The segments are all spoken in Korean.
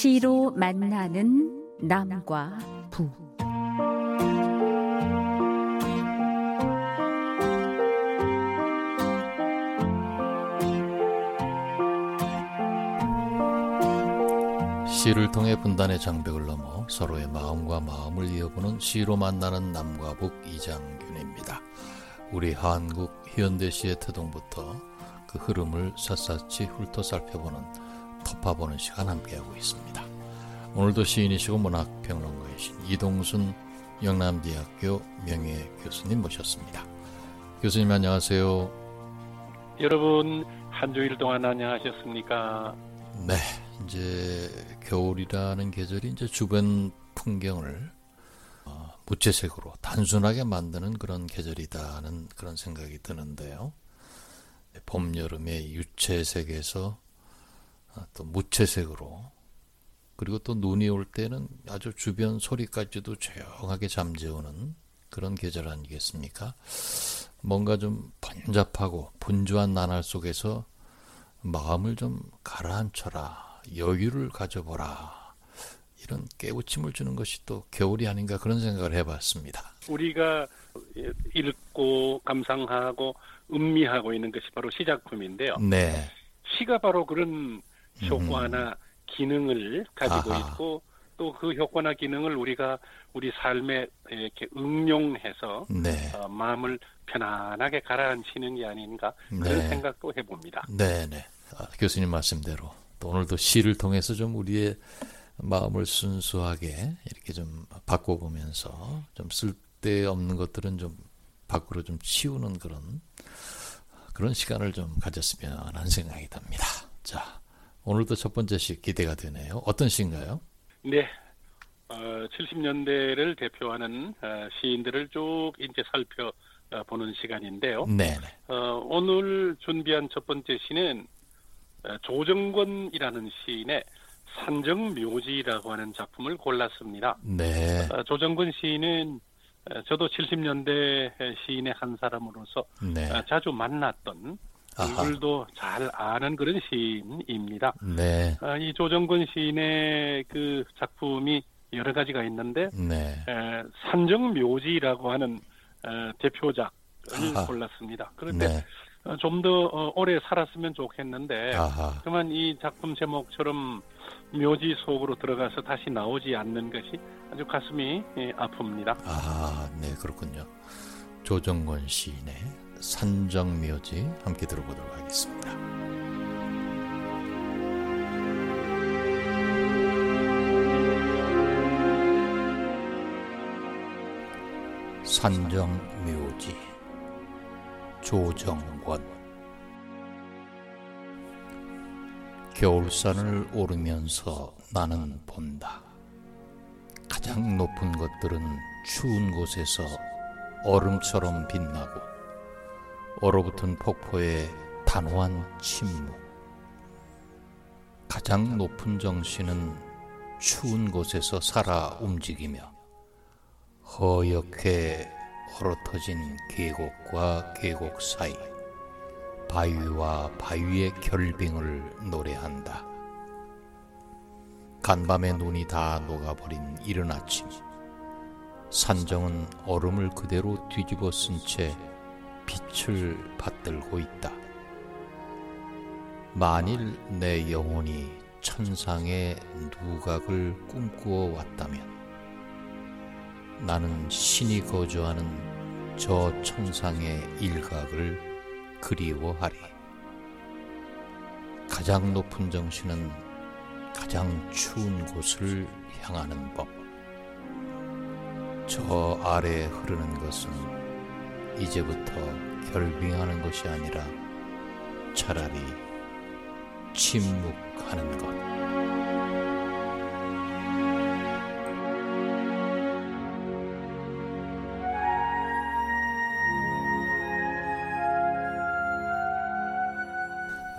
시로 만나는 남과 부. 시를 통해 분단의 장벽을 넘어 서로의 마음과 마음을 이어보는 시로 만나는 남과 북 이장균입니다. 우리 한국 현대시의 태동부터 그 흐름을 샅샅이 훑어 살펴보는 터파보는 시간 함께하고 있습니다. 오늘도 시인이시고 문학평론가이신 이동순 영남대학교 명예교수님 모셨습니다. 교수님 안녕하세요. 여러분 한 주일 동안 안녕하셨습니까? 네, 이제 겨울이라는 계절이 이제 주변 풍경을 어, 무채색으로 단순하게 만드는 그런 계절이다는 그런 생각이 드는데요. 봄 여름의 유채색에서 어, 또 무채색으로 그리고 또 눈이 올 때는 아주 주변 소리까지도 조용하게 잠재우는 그런 계절 아니겠습니까? 뭔가 좀 번잡하고 분주한 나날 속에서 마음을 좀 가라앉혀라, 여유를 가져보라. 이런 깨우침을 주는 것이 또 겨울이 아닌가 그런 생각을 해봤습니다. 우리가 읽고 감상하고 음미하고 있는 것이 바로 시작품인데요. 네. 시가 바로 그런 효과나 음. 기능을 가지고 아하. 있고 또 그 효과나 기능을 우리가 우리 삶에 이렇게 응용해서 네. 어, 마음을 편안하게 가라앉히는 게 아닌가 그런 네. 생각도 해봅니다. 네, 네. 아, 교수님 말씀대로 또 오늘도 시를 통해서 좀 우리의 마음을 순수하게 이렇게 좀 바꿔보면서 좀 쓸데없는 것들은 좀 밖으로 좀 치우는 그런 그런 시간을 좀 가졌으면 하는 생각이 듭니다. 자, 오늘도 첫 번째 시 기대가 되네요. 어떤 시인가요? 네. 어, 70년대를 대표하는 어, 시인들을 쭉 이제 살펴보는 시간인데요. 네. 어, 오늘 준비한 첫 번째 시는 어, 조정권이라는 시인의 산정묘지라고 하는 작품을 골랐습니다. 네. 어, 조정권 시인은 어, 저도 70년대 시인의 한 사람으로서 네. 자주 만났던 얼굴도 잘 아는 그런 시인입니다. 네. 이 조정권 시인의 그 작품이 여러 가지가 있는데 네. 산정묘지라고 하는 대표작을 아하. 골랐습니다. 그런데 네. 어, 좀더 어, 오래 살았으면 좋겠는데 아하. 그만 이 작품 제목처럼 묘지 속으로 들어가서 다시 나오지 않는 것이 아주 가슴이 예, 아픕니다. 아, 네 그렇군요. 조정권 시인의 산정묘지 함께 들어보도록 하겠습니다. 산정묘지 조정권 겨울산을 오르면서 나는 본다. 가장 높은 것들은 추운 곳에서 얼음처럼 빛나고 얼어붙은 폭포에 단호한 침묵. 가장 높은 정신은 추운 곳에서 살아 움직이며 허옇게 헐어터진 계곡과 계곡 사이 바위와 바위의 결빙을 노래한다. 간밤에 눈이 다 녹아버린 이른 아침 산정은 얼음을 그대로 뒤집어 쓴 채 빛을 받들고 있다. 만일 내 영혼이 천상의 누각을 꿈꾸어 왔다면 나는 신이 거주하는 저 천상의 일각을 그리워하리. 가장 높은 정신은 가장 추운 곳을 향하는 법. 저 아래에 흐르는 것은 이제부터 결빙하는 것이 아니라 차라리 침묵하는 것.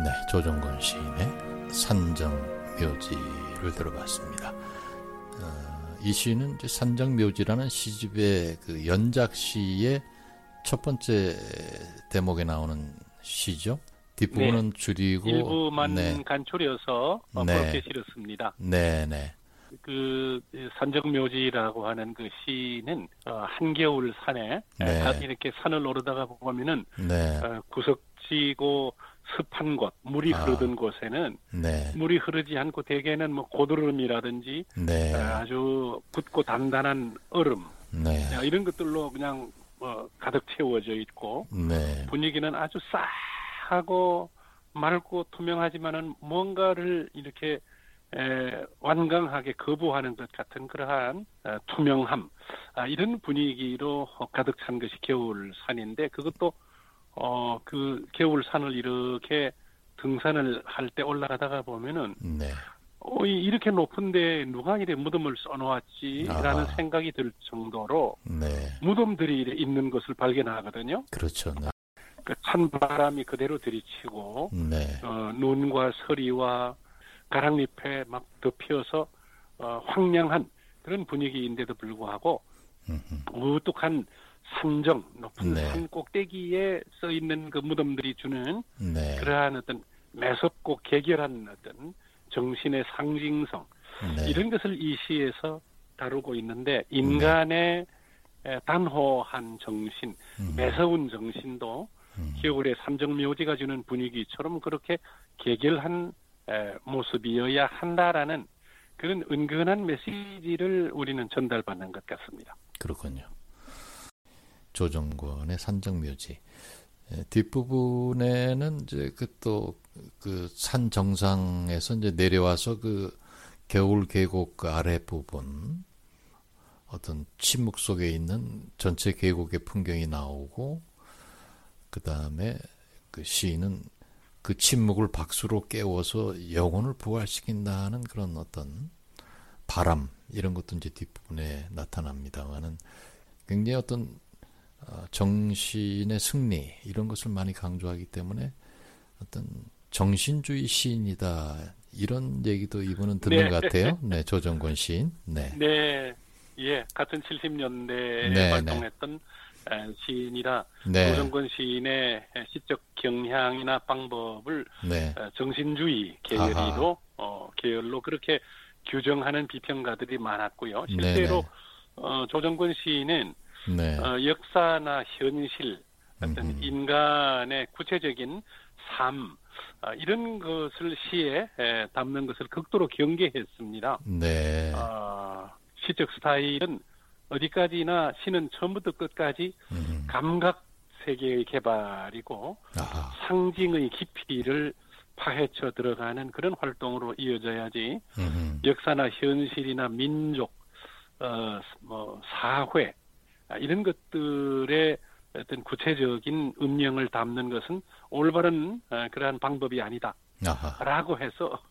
네, 조정권 시인의 산정묘지를 들어봤습니다. 어, 이 시는 산정묘지라는 시집의 그 연작 시의 첫 번째 대목에 나오는 시죠. 뒷부분은 네. 줄이고 일부만 네. 간추려서 어, 네. 그렇게 실었습니다. 네, 네. 그 산정묘지라고 하는 그 시는 어, 한겨울 산에 네. 이렇게 산을 오르다가 보면은 네. 어, 구석지고 습한 곳, 물이 아. 흐르던 곳에는 네. 물이 흐르지 않고 대개는 뭐 고드름이라든지 네. 어, 아주 굳고 단단한 얼음 네. 이런 것들로 그냥 뭐 가득 채워져 있고 네. 분위기는 아주 싸하고 맑고 투명하지만은 뭔가를 이렇게 에, 완강하게 거부하는 것 같은 그러한 어, 투명함 아, 이런 분위기로 가득 찬 것이 겨울산인데 그것도 어, 그 겨울산을 이렇게 등산을 할 때 올라가다가 보면은 네. 어, 이렇게 높은데 누가 이래 무덤을 써놓았지라는 아하. 생각이 들 정도로 네. 무덤들이 있는 것을 발견하거든요. 그렇죠. 네. 그찬 바람이 그대로 들이치고 네. 어, 눈과 서리와 가랑잎에 막 덮여서 어, 황량한 그런 분위기인데도 불구하고 우뚝한 산정 높은 네. 산 꼭대기에 써 있는 그 무덤들이 주는 네. 그러한 어떤 매섭고 개결한 어떤 정신의 상징성 네. 이런 것을 이 시에서 다루고 있는데 인간의 네. 단호한 정신, 음. 매서운 정신도 음. 겨울의 삼정묘지가 주는 분위기처럼 그렇게 개결한 모습이어야 한다라는 그런 은근한 메시지를 우리는 전달받는 것 같습니다. 그렇군요. 조정권의 산정묘지 뒷부분에는 이제 그 또 그 산 정상에서 이제 내려와서 그 겨울 계곡 그 아래 부분 어떤 침묵 속에 있는 전체 계곡의 풍경이 나오고 그 다음에 그 시인은 그 침묵을 박수로 깨워서 영혼을 부활시킨다는 그런 어떤 바람 이런 것도 이제 뒷부분에 나타납니다만은 굉장히 어떤 어, 정신의 승리 이런 것을 많이 강조하기 때문에 어떤 정신주의 시인이다 이런 얘기도 이분은 들은 네. 것 같아요. 네, 조정권 시인. 네. 네. 예, 같은 70년대에 네, 활동했던 네. 시인이라 네. 조정권 시인의 시적 경향이나 방법을 네. 정신주의 계열로 어, 계열로 그렇게 규정하는 비평가들이 많았고요. 실제로 어, 조정권 시인은 네. 어, 역사나 현실, 어떤 음 인간의 구체적인 삶 어, 이런 것을 시에 에, 담는 것을 극도로 경계했습니다. 네. 어, 시적 스타일은 어디까지나 시는 처음부터 끝까지 음. 감각 세계의 개발이고 아하. 상징의 깊이를 파헤쳐 들어가는 그런 활동으로 이어져야지 음흠. 역사나 현실이나 민족, 어, 뭐 사회 아, 이런 것들의 어떤 구체적인 음령을 담는 것은 올바른 어, 그러한 방법이 아니다라고 해서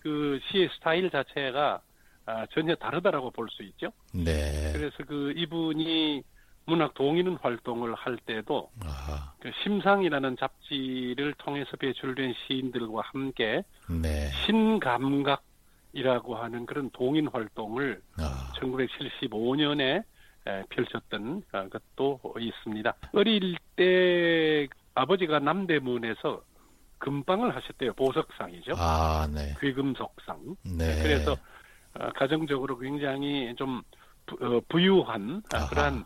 그 시의 스타일 자체가 아, 전혀 다르다라고 볼 수 있죠. 네. 그래서 그 이분이 문학 동인은 활동을 할 때도 그 심상이라는 잡지를 통해서 배출된 시인들과 함께 네. 신감각이라고 하는 그런 동인 활동을 아. 1975년에 펼쳤던 어, 것도 있습니다. 어릴 때 아버지가 남대문에서 금방을 하셨대요. 보석상이죠. 아, 네. 귀금속상. 네. 그래서 어, 가정적으로 굉장히 좀 부, 어, 유한 그러한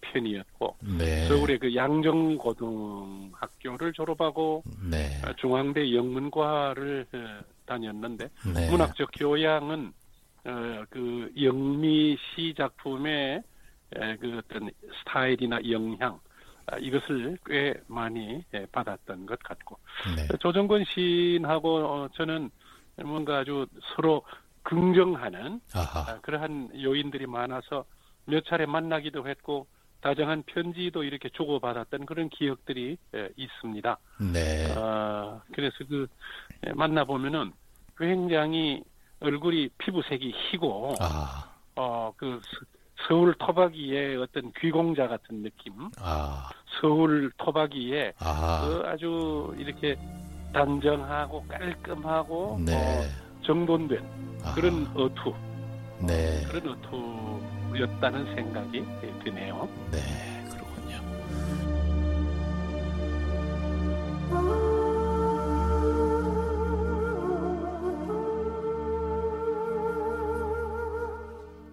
편이었고 네. 서울의 그 양정고등학교를 졸업하고 네. 중앙대 영문과를 다녔는데 네. 문학적 교양은 그 영미 시 작품에 그 어떤 스타일이나 영향 아, 이것을 꽤 많이 받았던 것 같고 네. 조정권 시인하고 어, 저는 뭔가 아주 서로 긍정하는 아하. 아, 그러한 요인들이 많아서 몇 차례 만나기도 했고 다정한 편지도 이렇게 주고받았던 그런 기억들이 있습니다. 네. 어, 그래서 그 만나 보면은 굉장히 얼굴이 피부색이 희고 아. 어그 서울 토박이의 어떤 귀공자 같은 느낌. 아. 서울 토박이의 아. 그 아주 이렇게 단정하고 깔끔하고 네. 어, 정돈된 아. 그런 어투. 네. 그런 어투였다는 생각이 드네요. 네,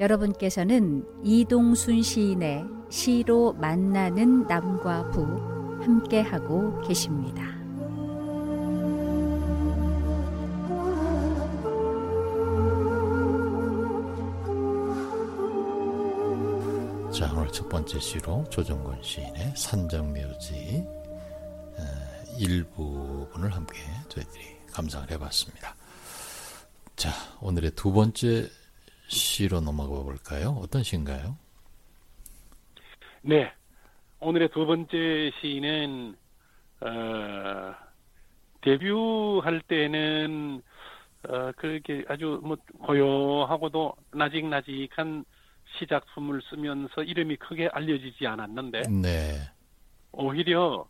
여러분께서는 이동순 시인의 시로 만나는 남과 부 함께하고 계십니다. 자, 오늘 첫 번째 시로 조정권 시인의 산정묘지 일부분을 함께 저희들이 감상을 해봤습니다. 자, 오늘의 두 번째 시로 넘어가 볼까요? 어떤 시인가요? 네. 오늘의 두 번째 시는 어, 데뷔할 때는 어, 그렇게 아주 뭐 고요하고도 나직나직한 시작품을 쓰면서 이름이 크게 알려지지 않았는데 네. 오히려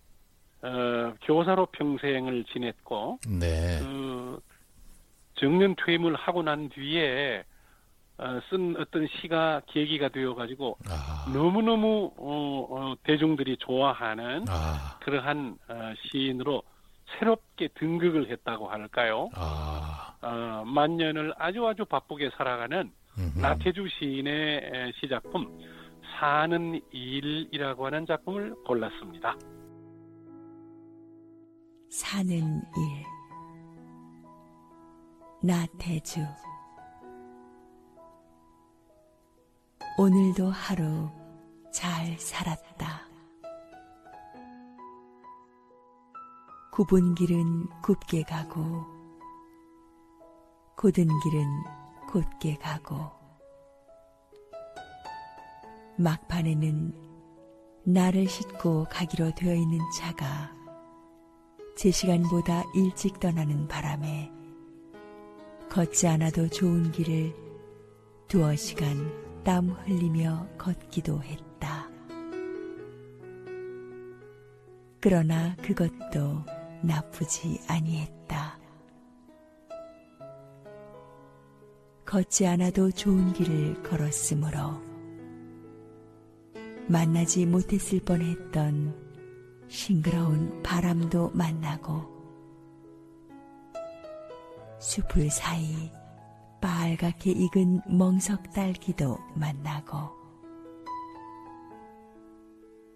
어, 교사로 평생을 지냈고 네. 그 정년 퇴임을 하고 난 뒤에 어, 쓴 어떤 시가 계기가 되어가지고 아. 너무너무 어, 어, 대중들이 좋아하는 아. 그러한 어, 시인으로 새롭게 등극을 했다고 할까요? 아. 어, 만년을 아주 아주 바쁘게 살아가는 음흠. 나태주 시인의 시작품 사는 일이라고 하는 작품을 골랐습니다. 사는 일 나태주 오늘도 하루 잘 살았다. 굽은 길은 굽게 가고 곧은 길은 곧게 가고 막판에는 나를 싣고 가기로 되어 있는 차가 제 시간보다 일찍 떠나는 바람에 걷지 않아도 좋은 길을 두어 시간 땀 흘리며 걷기도 했다. 그러나 그것도 나쁘지 아니했다. 걷지 않아도 좋은 길을 걸었으므로 만나지 못했을 뻔했던 싱그러운 바람도 만나고 숲을 사이 빨갛게 익은 멍석 딸기도 만나고.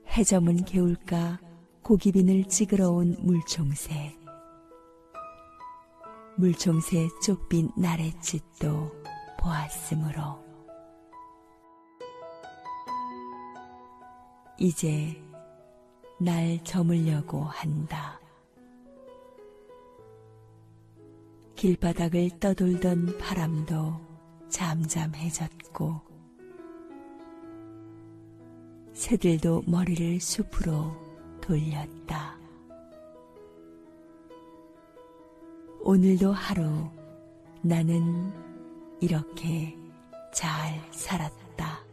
해저문 개울가 고기빈을 찌그러온 물총새. 물총새 쪽빈 나래짓도 보았으므로. 이제 날 저물려고 한다. 길바닥을 떠돌던 바람도 잠잠해졌고 새들도 머리를 숲으로 돌렸다. 오늘도 하루 나는 이렇게 잘 살았다.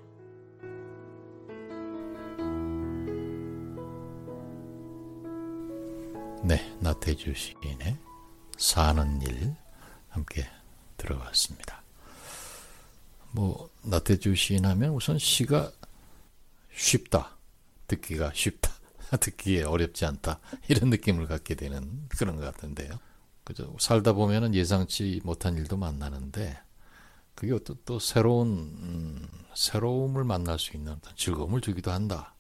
네, 나태주 시인의 사는 일 함께 들어봤습니다. 뭐 나태주 시인 하면 우선 시가 쉽다. 듣기가 쉽다. 듣기에 어렵지 않다. 이런 느낌을 갖게 되는 그런 것 같은데요. 그죠. 살다 보면은 예상치 못한 일도 만나는데 그게 또, 또 새로운 음, 새로움을 만날 수 있는 즐거움을 주기도 한다.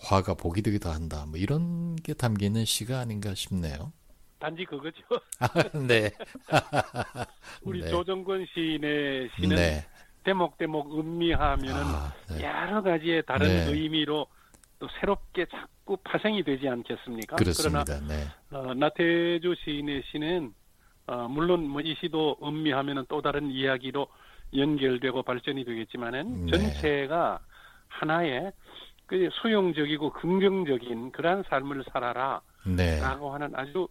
화가 복이 되기도 한다. 뭐 이런 게 담겨 있는 시가 아닌가 싶네요. 단지 그거죠. 아, 네. 우리 네. 조정권 시인의 시는 네. 대목대목 음미하면은 아, 네. 여러 가지의 다른 네. 의미로 또 새롭게 자꾸 파생이 되지 않겠습니까? 그렇습니다. 그러나 네. 어, 나태주 시인의 시는 어, 물론 뭐 이 시도 음미하면은 또 다른 이야기로 연결되고 발전이 되겠지만은 네. 전체가 하나의 그 수용적이고 긍정적인 그러한 삶을 살아라라고 네. 하는 아주 어,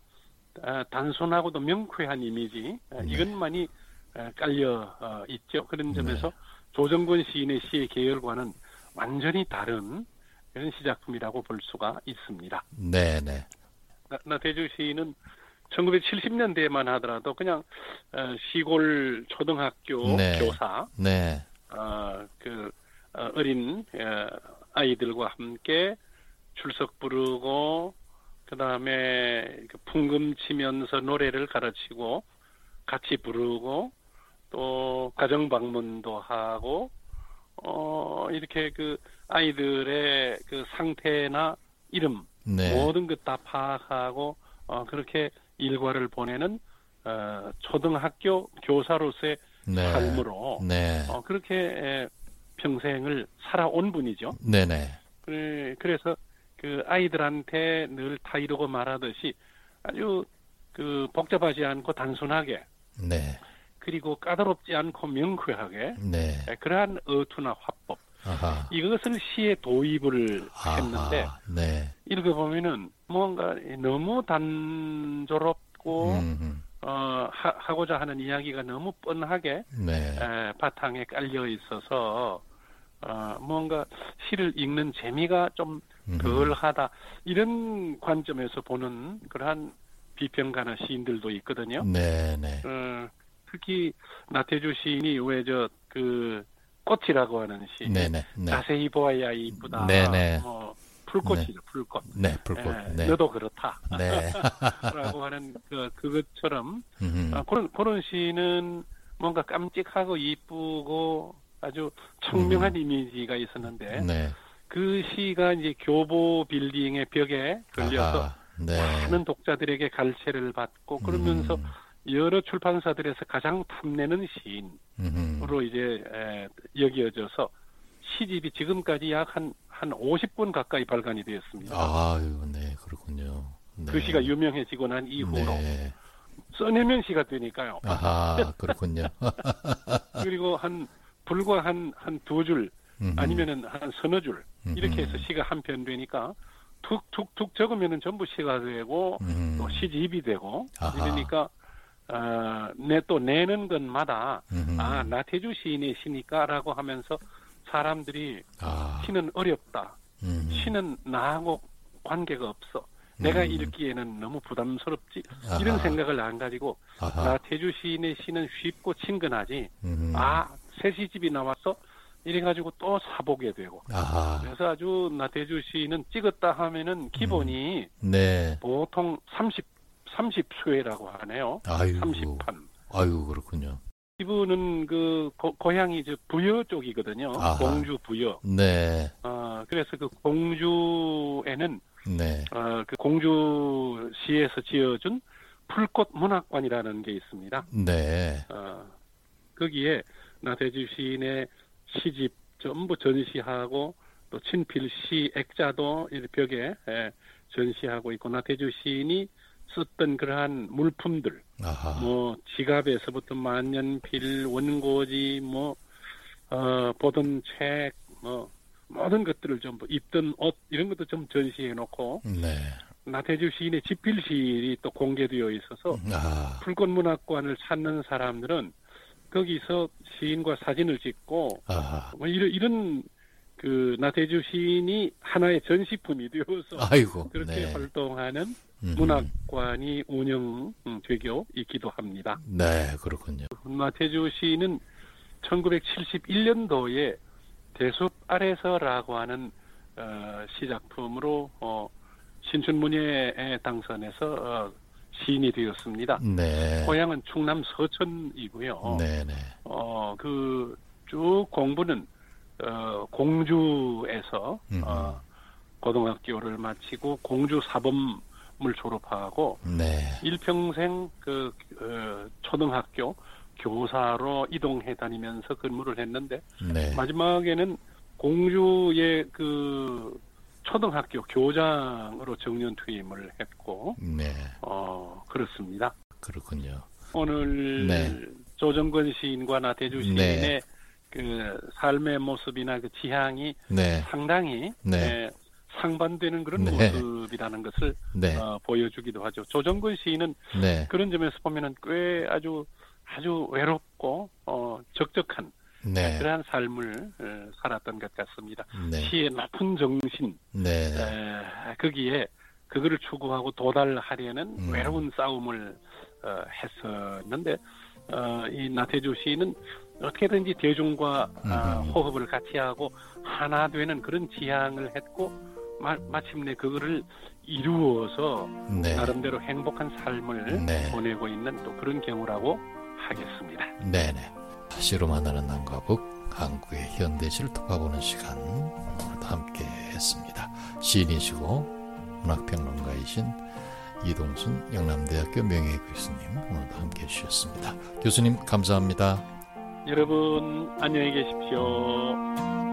단순하고도 명쾌한 이미지 어, 네. 이것만이 어, 깔려 있죠. 그런 점에서 네. 조정권 시인의 시의 계열과는 완전히 다른 그런 시작품이라고 볼 수가 있습니다. 네, 네. 나, 대주 시인은 1970년대에만 하더라도 그냥 시골 초등학교 네. 교사, 네. 어, 그 어린 아이들과 함께 출석 부르고 그 다음에 그 풍금 치면서 노래를 가르치고 같이 부르고 또 가정 방문도 하고 어, 이렇게 그 아이들의 그 상태나 이름 네. 모든 것 다 파악하고 어, 그렇게 일과를 보내는 어, 초등학교 교사로서의 네. 삶으로 네. 어, 그렇게 평생을 살아온 분이죠. 네네. 그래, 그래서 그 아이들한테 늘 타이르고 말하듯이 아주 그 복잡하지 않고 단순하게 네. 그리고 까다롭지 않고 명쾌하게 네. 그러한 어투나 화법 아하. 이것을 시에 도입을 아하. 했는데 네. 읽어보면은 뭔가 너무 단조롭고 음흠. 어, 하, 고자 하는 이야기가 너무 뻔하게 네. 에, 바탕에 깔려 있어서 어, 뭔가 시를 읽는 재미가 좀 덜 하다 이런 관점에서 보는 그러한 비평가나 시인들도 있거든요. 네, 네. 어, 특히 나태주 시인이 왜 저 그 꽃이라고 하는 시, 네 네, 네. 자세히 보아야 이쁘다. 네 네. 뭐 풀꽃이죠, 네. 풀꽃. 네, 풀꽃. 예, 네. 너도 그렇다. 네. 라고 하는 그, 그것처럼, 아, 그런, 그런 시는 뭔가 깜찍하고 이쁘고 아주 청명한 음. 이미지가 있었는데, 네. 그 시가 이제 교보 빌딩의 벽에 걸려서 아하, 네. 많은 독자들에게 갈채를 받고 그러면서 음. 여러 출판사들에서 가장 탐내는 시인으로. 이제 에, 여겨져서 시집이 지금까지 약 한 한 50권 가까이 발간이 되었습니다. 아, 네, 그렇군요. 네. 그 시가 유명해지고 난 이후로 네. 써내면 시가 되니까요. 아, 그렇군요. 그리고 한 불과 한 한 두 줄 아니면은 한 서너 줄 이렇게 해서 시가 한 편 되니까 툭툭툭 적으면은 전부 시가 되고 음. 또 시집이 되고 아하. 이러니까 어, 내또 내는 것마다 음흠. 아 나태주 시인의 시니까라고 하면서 사람들이 아. 시는 어렵다. 음. 시는 나하고 관계가 없어. 내가 음. 읽기에는 너무 부담스럽지 아하. 이런 생각을 안 가지고 아하. 나태주 시인의 시는 쉽고 친근하지 음. 아새 시집이 나왔어 이래 가지고 또 사보게 되고 아하. 그래서 아주 나태주 시인은 찍었다 하면은 기본이 음. 네. 보통 30 30 수회라고 하네요. 아유. 30판. 아유 그렇군요. 이분은 그 고, 고향이 저 부여 쪽이거든요. 아하. 공주 부여. 네. 어 그래서 그 공주에는 네. 어 그 공주시에서 지어준 풀꽃 문학관이라는 게 있습니다. 네. 어 거기에 나태주 시인의 시집 전부 전시하고 또 친필 시 액자도 이 벽에 예, 전시하고 있고 나태주 시인이 썼던 그러한 물품들, 아하. 뭐 지갑에서부터 만년필, 원고지, 뭐 어, 보던 책, 뭐 모든 것들을 전부 입던 옷 이런 것도 좀 전시해 놓고 네. 나태주 시인의 집필실이 또 공개되어 있어서 아. 풀꽃문학관을 찾는 사람들은 거기서 시인과 사진을 찍고 아하. 뭐 이런 이런 그 나태주 시인이 하나의 전시품이 되어서 아이고, 그렇게 네. 활동하는 문학관이 운영되고 있기도 합니다. 네, 그렇군요. 나태주 시인은 1971년도에 대숲 아래서라고 하는 어, 시작품으로 어, 신춘문예에 당선해서 어, 시인이 되었습니다. 네. 고향은 충남 서천이고요. 네, 네. 어, 그 쭉 공부는 어, 공주에서 어, 고등학교를 마치고 공주 사범을 졸업하고 네. 일평생 그 어, 초등학교 교사로 이동해 다니면서 근무를 했는데 네. 마지막에는 공주의 그 초등학교 교장으로 정년 퇴임을 했고 네. 어 그렇습니다. 그렇군요. 오늘 네. 조정근 시인과 나 대주 시인의 네. 그 삶의 모습이나 그 지향이 네. 상당히 네. 예, 상반되는 그런 네. 모습이라는 것을 네. 어, 보여주기도 하죠. 조정근 시인은 네. 그런 점에서 보면은 꽤 아주 아주 외롭고 어, 적적한 네. 그러한 삶을 어, 살았던 것 같습니다. 시의 나쁜 정신 에, 거기에 그거를 추구하고 도달하려는 음. 외로운 싸움을 어, 했었는데 어, 이 나태주 시인은 어떻게든지 대중과 아, 호흡을 같이 하고 하나 되는 그런 지향을 했고 마, 마침내 그거를 이루어서 네. 나름대로 행복한 삶을 네. 보내고 있는 또 그런 경우라고 하겠습니다. 네네. 시로 만나는 남과 북 한국의 현대시를 돌아보는 시간 오늘도 함께 했습니다. 시인이시고 문학평론가이신 이동순 영남대학교 명예교수님 오늘도 함께 해주셨습니다. 교수님 감사합니다. 여러분 안녕히 계십시오.